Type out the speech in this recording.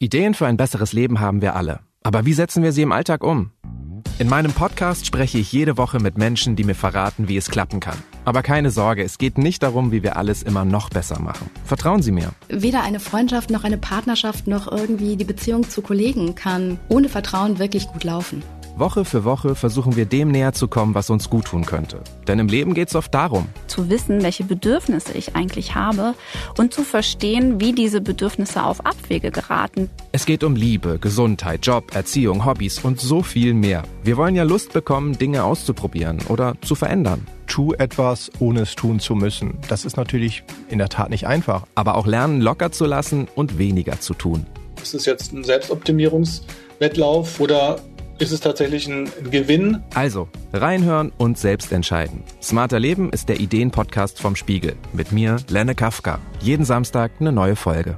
Ideen für ein besseres Leben haben wir alle. Aber wie setzen wir sie im Alltag um? In meinem Podcast spreche ich jede Woche mit Menschen, die mir verraten, wie es klappen kann. Aber keine Sorge, es geht nicht darum, wie wir alles immer noch besser machen. Vertrauen Sie mir. Weder eine Freundschaft noch eine Partnerschaft noch irgendwie die Beziehung zu Kollegen kann ohne Vertrauen wirklich gut laufen. Woche für Woche versuchen wir dem näher zu kommen, was uns gut tun könnte. Denn im Leben geht es oft darum, zu wissen, welche Bedürfnisse ich eigentlich habe und zu verstehen, wie diese Bedürfnisse auf Abwege geraten. Es geht um Liebe, Gesundheit, Job, Erziehung, Hobbys und so viel mehr. Wir wollen ja Lust bekommen, Dinge auszuprobieren oder zu verändern. Tu etwas, ohne es tun zu müssen. Das ist natürlich in der Tat nicht einfach. Aber auch lernen, locker zu lassen und weniger zu tun. Ist es jetzt ein Selbstoptimierungswettlauf oder ist es tatsächlich ein Gewinn. Also, reinhören und selbst entscheiden. Smarter Leben ist der Ideenpodcast vom Spiegel. Mit mir, Lenne Kafka. Jeden Samstag eine neue Folge.